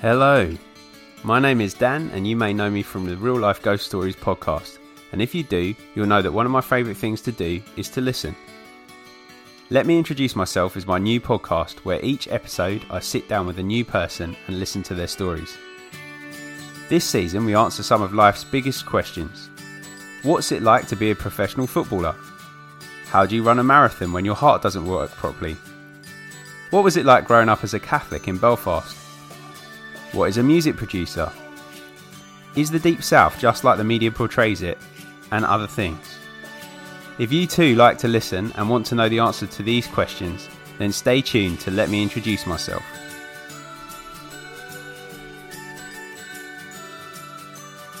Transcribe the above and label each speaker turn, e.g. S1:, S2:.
S1: Hello, my name is Dan, and you may know me from the Real Life Ghost Stories podcast. And if you do, you'll know that one of my favourite things to do is to listen. Let me introduce myself as my new podcast, where each episode I sit down with a new person and listen to their stories. This season, we answer some of life's biggest questions What's it like to be a professional footballer? How do you run a marathon when your heart doesn't work properly? What was it like growing up as a Catholic in Belfast? What is a music producer? Is the Deep South just like the media portrays it? And other things. If you too like to listen and want to know the answer to these questions, then stay tuned to let me introduce myself.